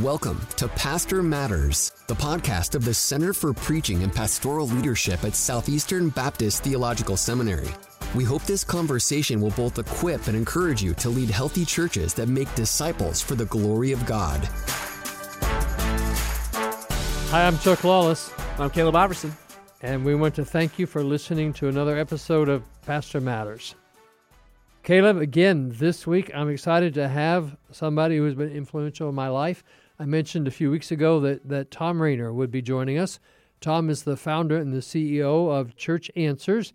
Welcome to Pastor Matters, the podcast of the Center for Preaching and Pastoral Leadership at Southeastern Baptist Theological Seminary. We hope this conversation will both equip and encourage you to lead healthy churches that make disciples for the glory of God. Hi, I'm Chuck Lawless. I'm Caleb Iverson. And we want to thank you for listening to another episode of Pastor Matters. Caleb, again, this week I'm excited to have somebody who has been influential in my life. I mentioned a few weeks ago that, that Thom Rainer would be joining us. Thom is the founder and the CEO of Church Answers.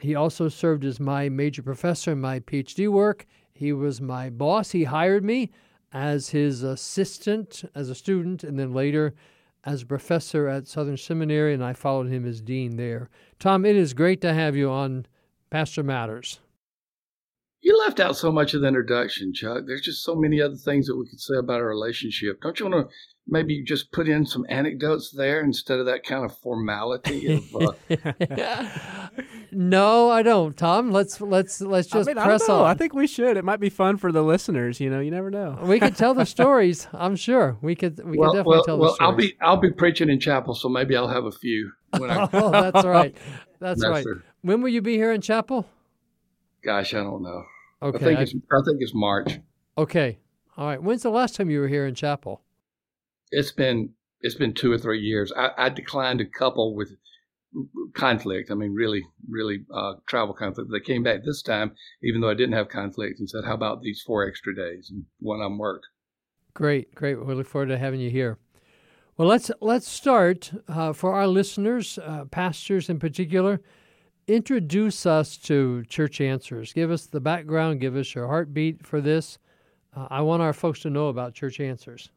He also served as my major professor in my PhD work. He was my boss. He hired me as his assistant as a student and then later as a professor at Southern Seminary, and I followed him as dean there. Thom, it is great to have you on Pastor Matters. You left out so much of the introduction, Chuck. There's just so many other things that we could say about our relationship. Don't you want to maybe just put in some anecdotes there instead of that kind of formality of uh... no i don't thom. Let's let's let's just I mean, press I on. i think we should. It might be fun for the listeners you know you never know. We could tell the stories i'm sure. We could we well, could definitely well, tell well the stories. Well I'll be i'll be preaching in chapel so maybe i'll have a few when I... oh that's right. That's yes, right. sir. when will you be here in chapel? Gosh i don't know okay i think it's i think it's march okay all right when's the last time you were here in chapel it's been it's been two or three years. I, I declined a couple with conflict. I mean, really, really uh, travel conflict. They came back this time, even though I didn't have conflict, and said, "How about these four extra days?" And one on work. Great, great. We look forward to having you here. Well, let's let's start uh, for our listeners, uh, pastors in particular. Introduce us to Church Answers. Give us the background. Give us your heartbeat for this. Uh, I want our folks to know about Church Answers.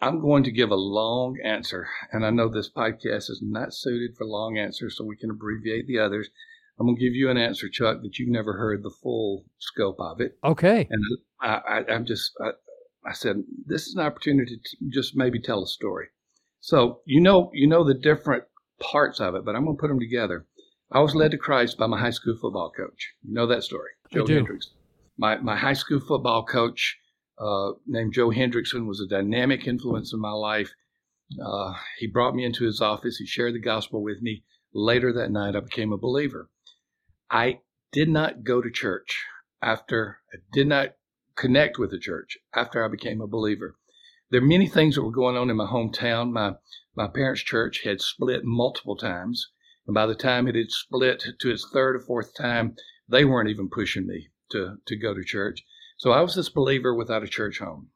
I'm going to give a long answer, and I know this podcast is not suited for long answers, so we can abbreviate the others. I'm going to give you an answer, Chuck, that you've never heard the full scope of it. Okay. And I, am just, I, I, said, this is an opportunity to just maybe tell a story. So you know, you know the different parts of it, but I'm going to put them together. I was led to Christ by my high school football coach. You know that story, Joe Hendricks. My my high school football coach uh, named Joe Hendrickson was a dynamic influence in my life. Uh, he brought me into his office. He shared the gospel with me. Later that night, I became a believer. I did not go to church after I did not connect with the church after I became a believer. There are many things that were going on in my hometown. My my parents' church had split multiple times, and by the time it had split to its third or fourth time, they weren't even pushing me to to go to church. So I was this believer without a church home.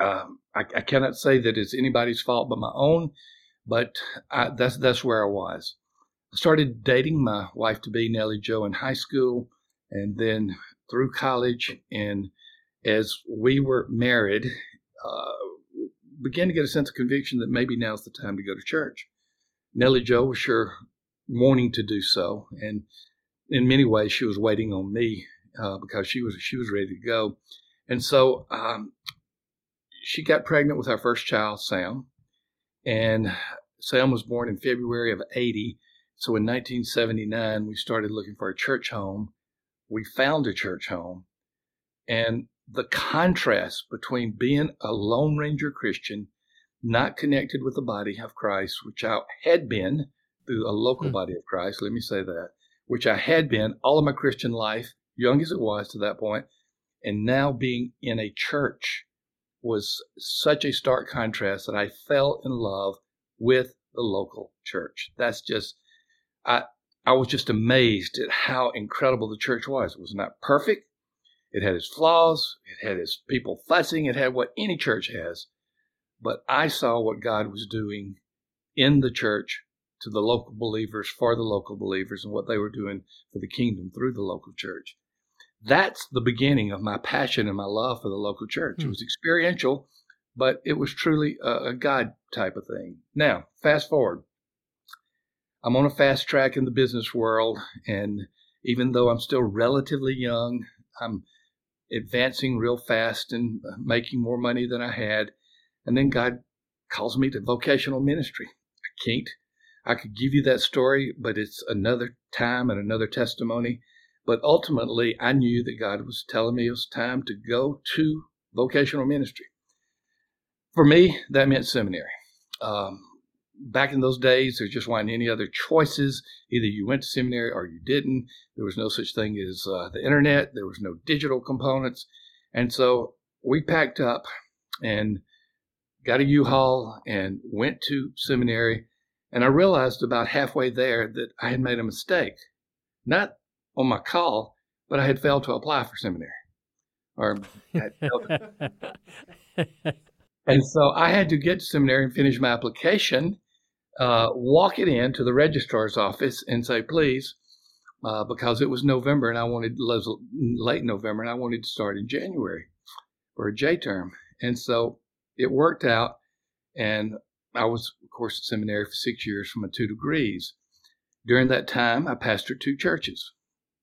Um, I, I, cannot say that it's anybody's fault but my own, but I, that's that's where I was. I started dating my wife to be Nellie Jo in high school, and then through college. And as we were married, uh, began to get a sense of conviction that maybe now's the time to go to church. Nellie Jo was sure wanting to do so, and in many ways she was waiting on me uh, because she was she was ready to go, and so um, she got pregnant with our first child, Sam, and Sam was born in February of '80. So in 1979, we started looking for a church home. We found a church home, and the contrast between being a Lone Ranger Christian, not connected with the body of Christ, which I had been through a local mm. body of Christ, let me say that, which I had been all of my Christian life, young as it was to that point, and now being in a church was such a stark contrast that I fell in love with the local church. That's just, I, I was just amazed at how incredible the church was. It was not perfect. It had its flaws. It had its people fussing. It had what any church has. But I saw what God was doing in the church to the local believers, for the local believers, and what they were doing for the kingdom through the local church that's the beginning of my passion and my love for the local church. Mm. It hmm. was experiential, but it was truly a, a God type of thing. Now, fast forward. I'm on a fast track in the business world, and even though I'm still relatively young, I'm advancing real fast and making more money than I had. And then God calls me to vocational ministry. I can't. I could give you that story, but it's another time and another testimony. But ultimately, I knew that God was telling me it was time to go to vocational ministry. for me, that meant seminary. Um, back in those days, there just weren't any other choices. Either you went to seminary or you didn't. There was no such thing as uh, the internet. There was no digital components. And so we packed up and got a U-Haul and went to seminary. And I realized about halfway there that I had made a mistake, not on my call, but I had failed to apply for seminary. Or and so I had to get to seminary and finish my application uh, walk it in to the registrar's office and say, please, uh, because it was November and I wanted late November and I wanted to start in January for a J term. And so it worked out. And I was, course, at seminary for six years for my two degrees. During that time, I pastored two churches,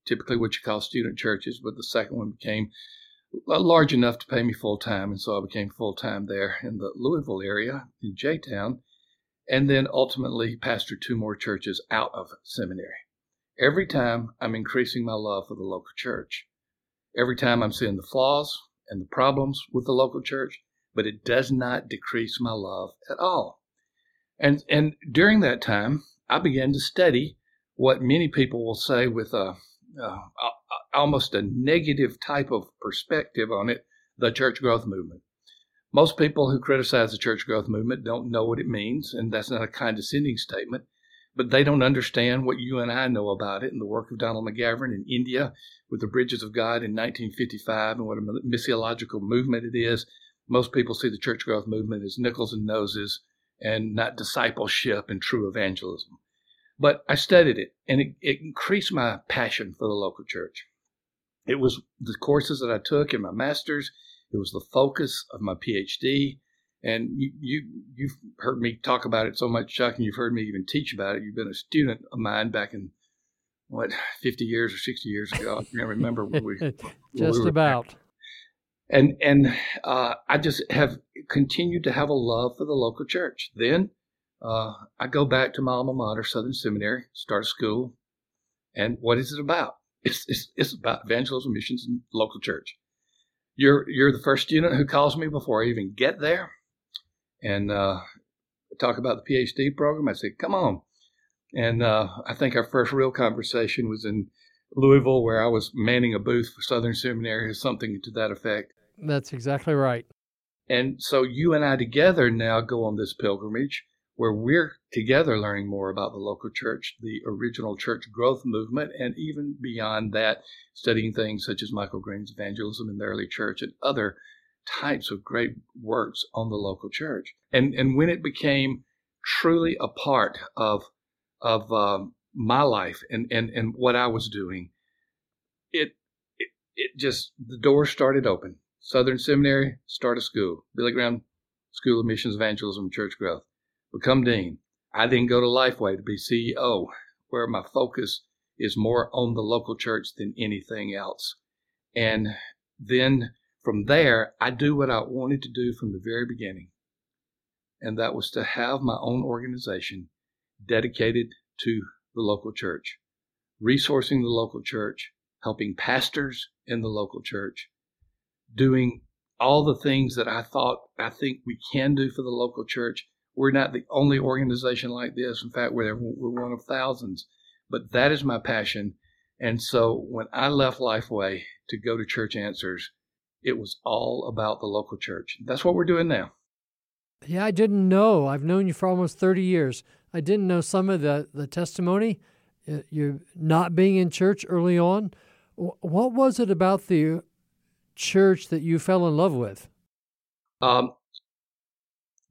typically what you call student churches, but the second one became uh, large enough to pay me full time. And so I became full time there in the Louisville area in J Town and then ultimately pastored two more churches out of seminary. Every time I'm increasing my love for the local church. Every time I'm seeing the flaws and the problems with the local church, but it does not decrease my love at all. And and during that time, I began to study what many people will say with a, a, almost a negative type of perspective on it, the church growth movement. Most people who criticize the church growth movement don't know what it means, and that's not a condescending statement, but they don't understand what you and I know about it and the work of Donald McGavran in India with the Bridges of God in 1955 and what a missiological movement it is. Most people see the church growth movement as nickels and noses and not discipleship and true evangelism. But I studied it, and it, it increased my passion for the local church. It was the courses that I took in my master's it was the focus of my PhD. And you, you, you've heard me talk about it so much, Chuck, and you've heard me even teach about it. You've been a student of mine back in, what, 50 years or 60 years ago. I can't remember when we. Just we about. And, and uh, I just have continued to have a love for the local church. Then uh, I go back to my alma mater, Southern Seminary, start school. And what is it about? It's, it's, it's about evangelism, missions, and local church you're you're the first student who calls me before I even get there, and uh, talk about the PhD program. I said, "Come on," and uh, I think our first real conversation was in Louisville, where I was manning a booth for Southern Seminary, or something to that effect. That's exactly right. And so you and I together now go on this pilgrimage where we're together learning more about the local church, the original church growth movement, and even beyond that, studying things such as Michael Green's evangelism in the early church and other types of great works on the local church. And and when it became truly a part of of um, my life and, and and what I was doing, it, it it just the doors started open. Southern Seminary, start a school. Billy Graham School of Missions, Evangelism, Church Growth become dean. I then go to Lifeway to be CEO, where my focus is more on the local church than anything else. And then from there, I do what I wanted to do from the very beginning. And that was to have my own organization dedicated to the local church, resourcing the local church, helping pastors in the local church, doing all the things that I thought I think we can do for the local church we're not the only organization like this. In fact, we're, we're one of thousands. But that is my passion. And so when I left Lifeway to go to Church Answers, it was all about the local church. That's what we're doing now. Yeah, I didn't know. I've known you for almost 30 years. I didn't know some of the, the testimony, uh, you not being in church early on. What was it about the church that you fell in love with? Um,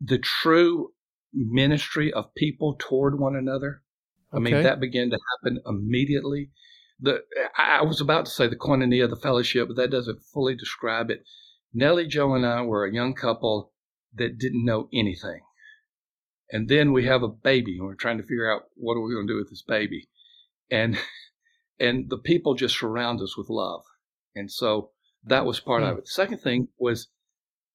the true ministry of people toward one another. I mean, that began to happen immediately. The I was about to say the koinonia, the fellowship, but that doesn't fully describe it. Nellie Jo and I were a young couple that didn't know anything. And then we have a baby and we're trying to figure out what are we going to do with this baby. And and the people just surround us with love. And so that was part of hmm. it. The second thing was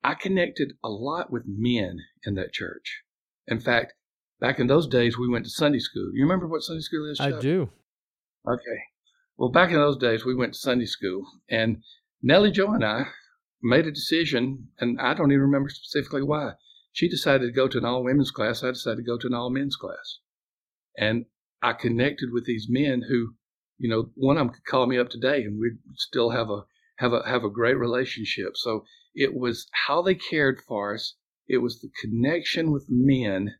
I connected a lot with men in that church. In fact, back in those days, we went to Sunday school. You remember what Sunday school is? Chuck? I do. Okay. Well, back in those days, we went to Sunday school, and Nellie Jo and I made a decision, and I don't even remember specifically why, She decided to go to an all women's class. I decided to go to an all men's class. And I connected with these men who, you know, one of them could call me up today and we'd still have a have a have a great relationship. So it was how they cared for us. It was the connection with men.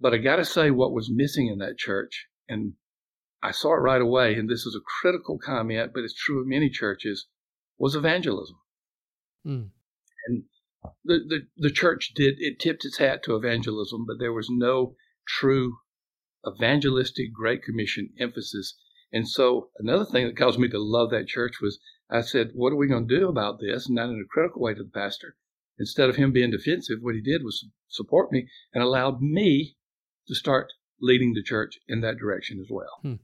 But I got to say, what was missing in that church, and I saw it right away, and this is a critical comment, but it's true of many churches, was evangelism. Mm. And the, the, the church did, it tipped its hat to evangelism, but there was no true evangelistic Great Commission emphasis. And so another thing that caused me to love that church was I said, What are we going to do about this? And not in a critical way to the pastor. Instead of him being defensive, what he did was support me and allowed me to start leading the church in that direction as well. Hmm.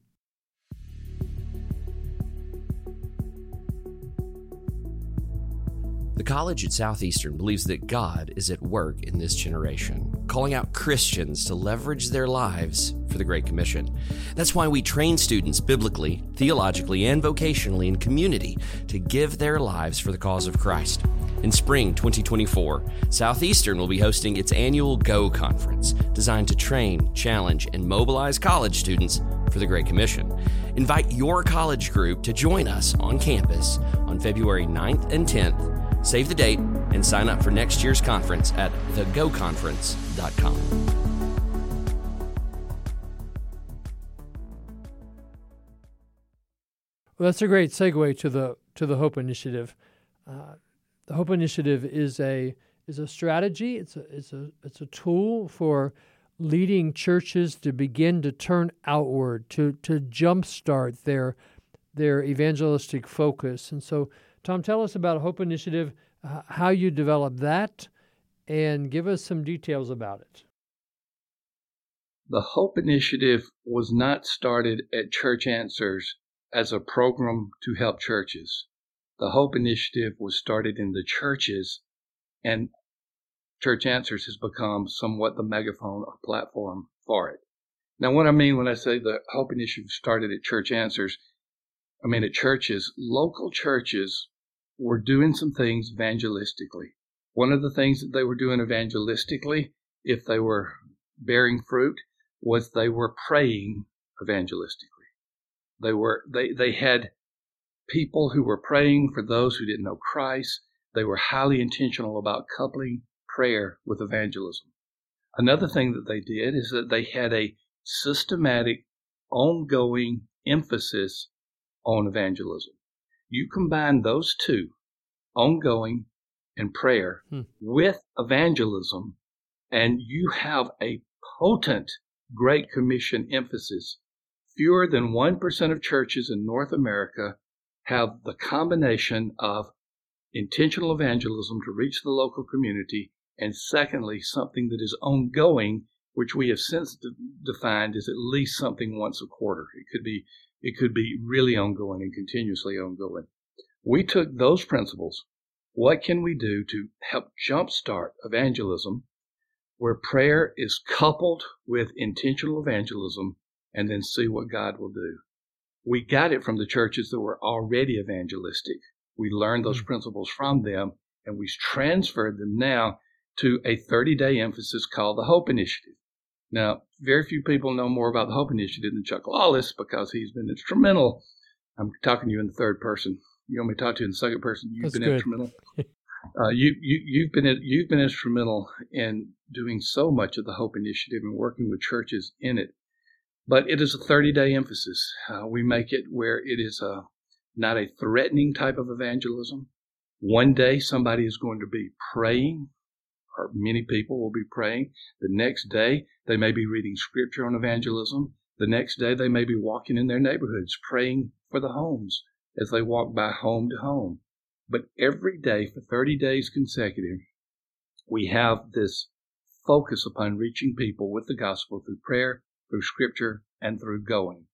The college at Southeastern believes that God is at work in this generation, calling out Christians to leverage their lives for the Great Commission. That's why we train students biblically, theologically, and vocationally in community to give their lives for the cause of Christ. In spring 2024, Southeastern will be hosting its annual GO conference, designed to train, challenge, and mobilize college students for the Great Commission. Invite your college group to join us on campus on February 9th and 10th Save the date and sign up for next year's conference at thegoconference.com. Well, that's a great segue to the to the Hope Initiative. Uh, the Hope Initiative is a is a strategy. It's a it's a it's a tool for leading churches to begin to turn outward to to jumpstart their their evangelistic focus. And so Thom, tell us about Hope Initiative, uh, how you developed that, and give us some details about it. The Hope Initiative was not started at Church Answers as a program to help churches. The Hope Initiative was started in the churches, and Church Answers has become somewhat the megaphone or platform for it. Now, what I mean when I say the Hope Initiative started at Church Answers, I mean at churches, local churches were doing some things evangelistically. One of the things that they were doing evangelistically, if they were bearing fruit, was they were praying evangelistically. They were they they had people who were praying for those who didn't know Christ. They were highly intentional about coupling prayer with evangelism. Another thing that they did is that they had a systematic, ongoing emphasis on evangelism. You combine those two, ongoing and prayer, hmm. with evangelism, and you have a potent Great Commission emphasis. Fewer than 1% of churches in North America have the combination of intentional evangelism to reach the local community, and secondly, something that is ongoing, which we have since de- defined as at least something once a quarter. It could be it could be really ongoing and continuously ongoing. We took those principles. What can we do to help jumpstart evangelism where prayer is coupled with intentional evangelism and then see what God will do? We got it from the churches that were already evangelistic. We learned those hmm. principles from them and we transferred them now to a 30 day emphasis called the Hope Initiative. Now, very few people know more about the Hope Initiative than Chuck Lawless because he's been instrumental. I'm talking to you in the third person. You want me to talk to you in the second person? You've That's been good. instrumental. uh, you, you, you've been you've been instrumental in doing so much of the Hope Initiative and working with churches in it. But it is a 30 day emphasis. Uh, we make it where it is a, not a threatening type of evangelism. One day somebody is going to be praying or many people will be praying. The next day, they may be reading scripture on evangelism. The next day, they may be walking in their neighborhoods praying for the homes as they walk by home to home. But every day for 30 days consecutive, we have this focus upon reaching people with the gospel through prayer, through scripture, and through going.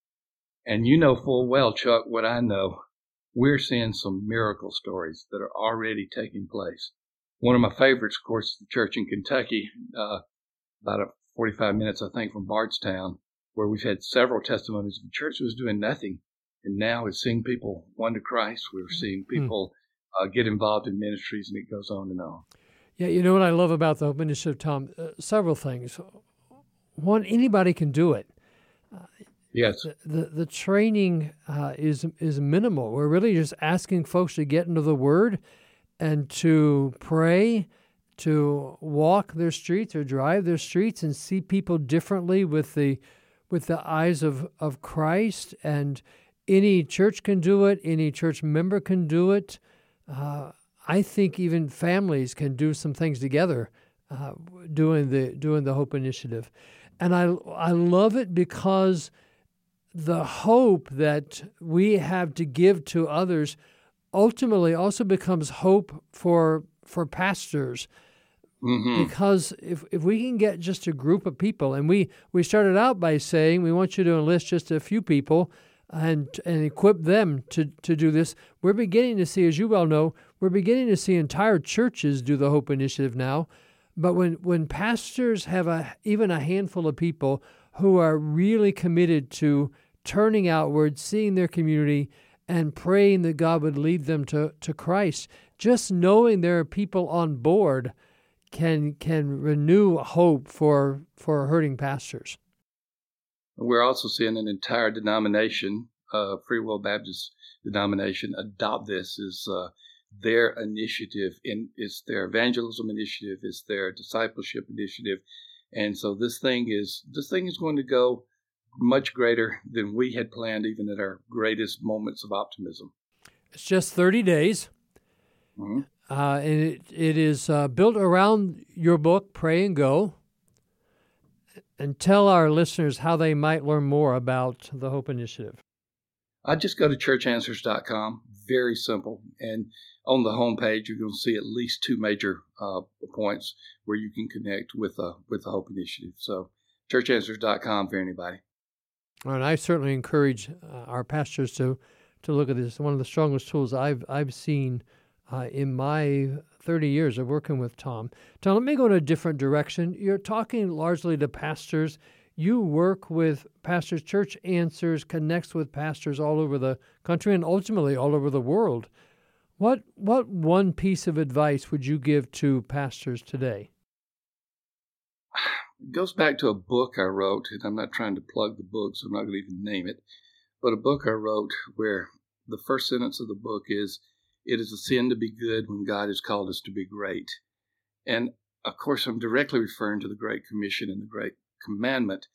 And you know full well, Chuck, what I know. We're seeing some miracle stories that are already taking place. One of my favorites, of course, is the church in Kentucky, uh, about a 45 minutes, I think, from Bardstown, where we've had several testimonies. The church was doing nothing, and now is seeing people won to Christ. We're seeing hmm. people uh, get involved in ministries, and it goes on and on. Yeah, you know what I love about the Hope of Thom? Uh, several things. One, anybody can do it. Yes. The the, the training uh, is is minimal. We're really just asking folks to get into the Word and to pray, to walk their streets or drive their streets and see people differently with the with the eyes of, of Christ. And any church can do it. Any church member can do it. Uh, I think even families can do some things together, uh, doing the doing the Hope Initiative, and I I love it because the hope that we have to give to others ultimately also becomes hope for for pastors. Mm-hmm. because if, if we can get just a group of people and we, we started out by saying we want you to enlist just a few people and and equip them to, to do this. We're beginning to see as you well know we're beginning to see entire churches do the hope initiative now. But when when pastors have a even a handful of people who are really committed to turning outward seeing their community and praying that god would lead them to, to christ just knowing there are people on board can can renew hope for for hurting pastors. We're also seeing an entire denomination, uh, Free Will Baptist denomination, adopt this as uh, their initiative. In it's their evangelism initiative, it's their discipleship initiative, and so this thing is this thing is going to go much greater than we had planned, even at our greatest moments of optimism. It's just thirty days. Mm-hmm. Uh, and it, it is uh, built around your book, Pray and Go. And tell our listeners how they might learn more about the Hope Initiative. I just go to churchanswers.com. Very simple. And on the homepage, you're going to see at least two major uh, points where you can connect with uh, with the Hope Initiative. So, churchanswers.com for anybody. And I certainly encourage uh, our pastors to to look at this. One of the strongest tools I've I've seen uh, in my 30 years of working with Thom. Thom, let me go in a different direction. You're talking largely to pastors. You work with pastors. Church Answers connects with pastors all over the country and ultimately all over the world. What what one piece of advice would you give to pastors today? It goes back to a book I wrote, and I'm not trying to plug the book, so I'm not going to even name it. But a book I wrote where the first sentence of the book is it is a sin to be good when God has called us to be great. And of course, I'm directly referring to the Great Commission and the Great Commandment.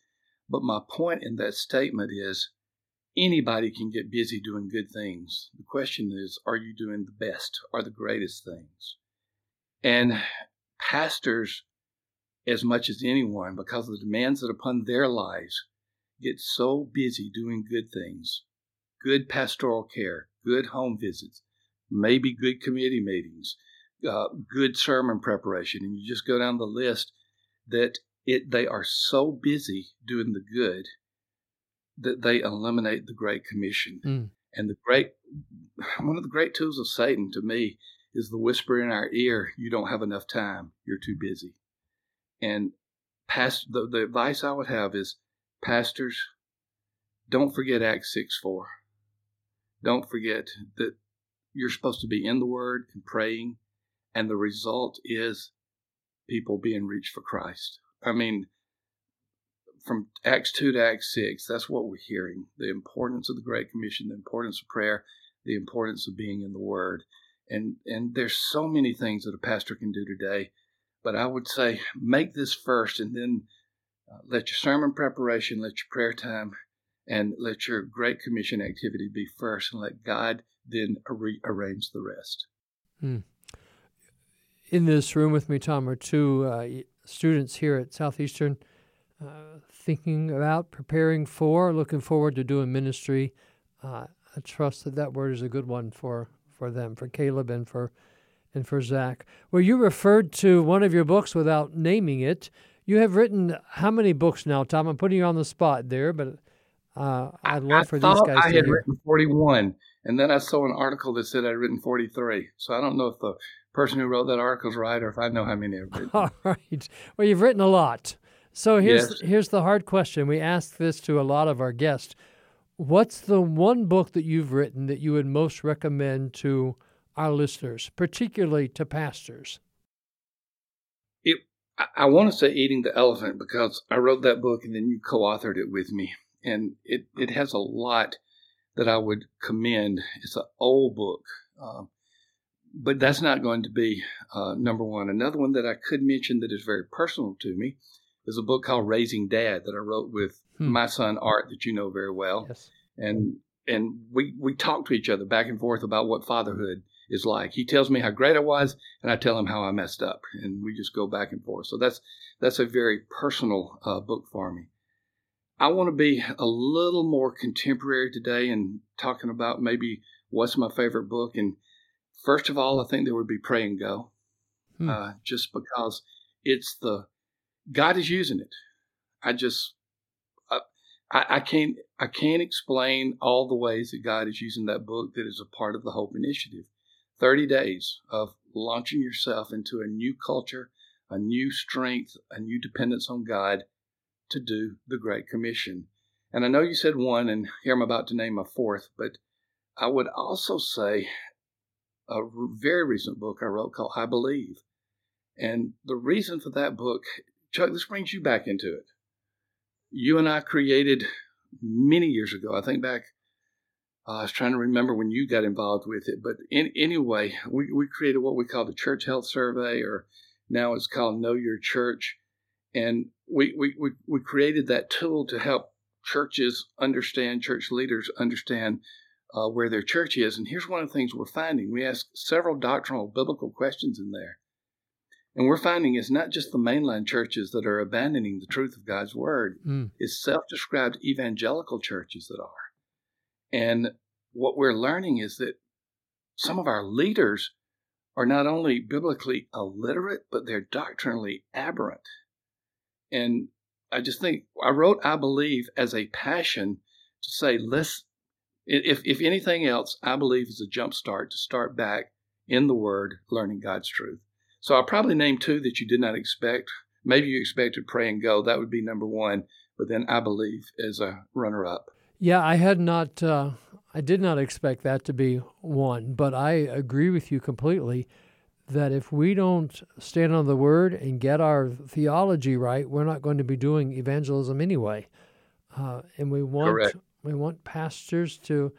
But my point in that statement is anybody can get busy doing good things. The question is, are you doing the best or the greatest things? And pastors, as much as anyone, because of the demands that upon their lives, get so busy doing good things good pastoral care, good home visits, maybe good committee meetings, uh, good sermon preparation, and you just go down the list that it they are so busy doing the good that they eliminate the Great Commission. Mm. And the great one of the great tools of Satan to me is the whisper in our ear, you don't have enough time, you're too busy. And past the, the advice I would have is pastors, don't forget Acts 6 4. Don't forget that you're supposed to be in the Word and praying, and the result is people being reached for Christ. I mean, from Acts 2 to Acts 6, that's what we're hearing the importance of the Great Commission, the importance of prayer, the importance of being in the Word. And, and there's so many things that a pastor can do today, but I would say make this first and then uh, let your sermon preparation, let your prayer time, and let your Great Commission activity be first, and let God then rearrange the rest. Hmm. In this room with me, Thom, are two uh, students here at Southeastern uh, thinking about, preparing for, looking forward to doing ministry. Uh, I trust that that word is a good one for, for them, for Caleb and for and for Zach. Well, you referred to one of your books without naming it. You have written how many books now, Thom? I'm putting you on the spot there, but uh, I'd love I for these guys. I had hear. written 41, and then I saw an article that said I'd written 43. So I don't know if the person who wrote that article is right or if I know how many I've written. All right. Well, you've written a lot. So here's Yes. here's the hard question. We ask this to a lot of our guests. What's the one book that you've written that you would most recommend to our listeners, particularly to pastors? I, I want to say Eating the Elephant because I wrote that book and then you co authored it with me. And it, it has a lot that I would commend. It's an old book. Um, but that's not going to be uh, number one. Another one that I could mention that is very personal to me is a book called Raising Dad that I wrote with hmm. my son Art, that you know very well. Yes. And and we we talk to each other back and forth about what fatherhood is like. He tells me how great I was, and I tell him how I messed up, and we just go back and forth. So that's that's a very personal uh, book for me. I want to be a little more contemporary today and talking about maybe what's my favorite book. And first of all, I think there would be Pray and Go, hmm. uh, just because it's the God is using it. I just I, I, can't I can't explain all the ways that God is using that book that is a part of the Hope Initiative. Thirty days of launching yourself into a new culture, a new strength, a new dependence on God to do the Great Commission. And I know you said one, and here I'm about to name a fourth, but I would also say a very recent book I wrote called I Believe. And the reason for that book, Chuck, this brings you back into it you and I created many years ago. I think back, uh, I was trying to remember when you got involved with it, but in, anyway, we, we created what we call the Church Health Survey, or now it's called Know Your Church. And we, we, we, we created that tool to help churches understand, church leaders understand uh, where their church is. And here's one of the things we're finding we ask several doctrinal biblical questions in there. And we're finding it's not just the mainline churches that are abandoning the truth of God's word, mm. it's self described evangelical churches that are. And what we're learning is that some of our leaders are not only biblically illiterate, but they're doctrinally aberrant. And I just think I wrote I believe as a passion to say, let's, if, if anything else, I believe is a jump start to start back in the Word, learning God's truth. So I'll probably name two that you did not expect. Maybe you expected Pray and Go. That would be number one. But then I believe as a runner up. Yeah, I had not, uh, I did not expect that to be one. But I agree with you completely that if we don't stand on the word and get our theology right, we're not going to be doing evangelism anyway. Uh, and we want Correct. we want pastors to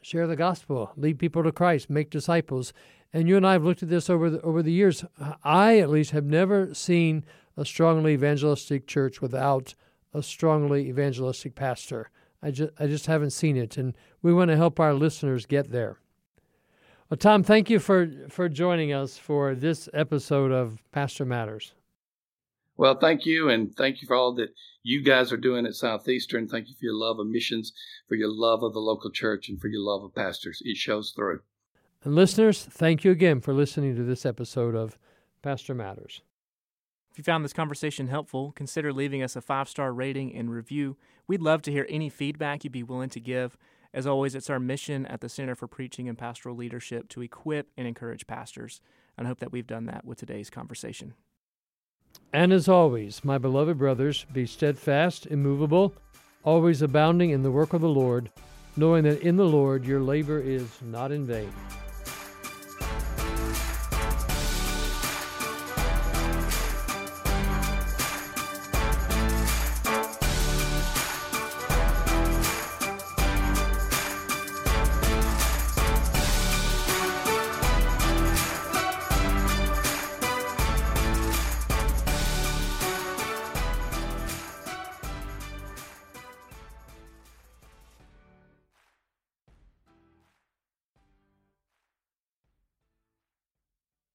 share the gospel, lead people to Christ, make disciples and you and I have looked at this over the, over the years. I, at least, have never seen a strongly evangelistic church without a strongly evangelistic pastor. I just, I just haven't seen it, and we want to help our listeners get there. Well, Thom, thank you for, for joining us for this episode of Pastor Matters. Well, thank you, and thank you for all that you guys are doing at Southeastern. Thank you for your love of missions, for your love of the local church, and for your love of pastors. It shows through. And listeners, thank you again for listening to this episode of Pastor Matters. If you found this conversation helpful, consider leaving us a five star rating and review. We'd love to hear any feedback you'd be willing to give. As always, it's our mission at the Center for Preaching and Pastoral Leadership to equip and encourage pastors. And I hope that we've done that with today's conversation. And as always, my beloved brothers, be steadfast, immovable, always abounding in the work of the Lord, knowing that in the Lord your labor is not in vain.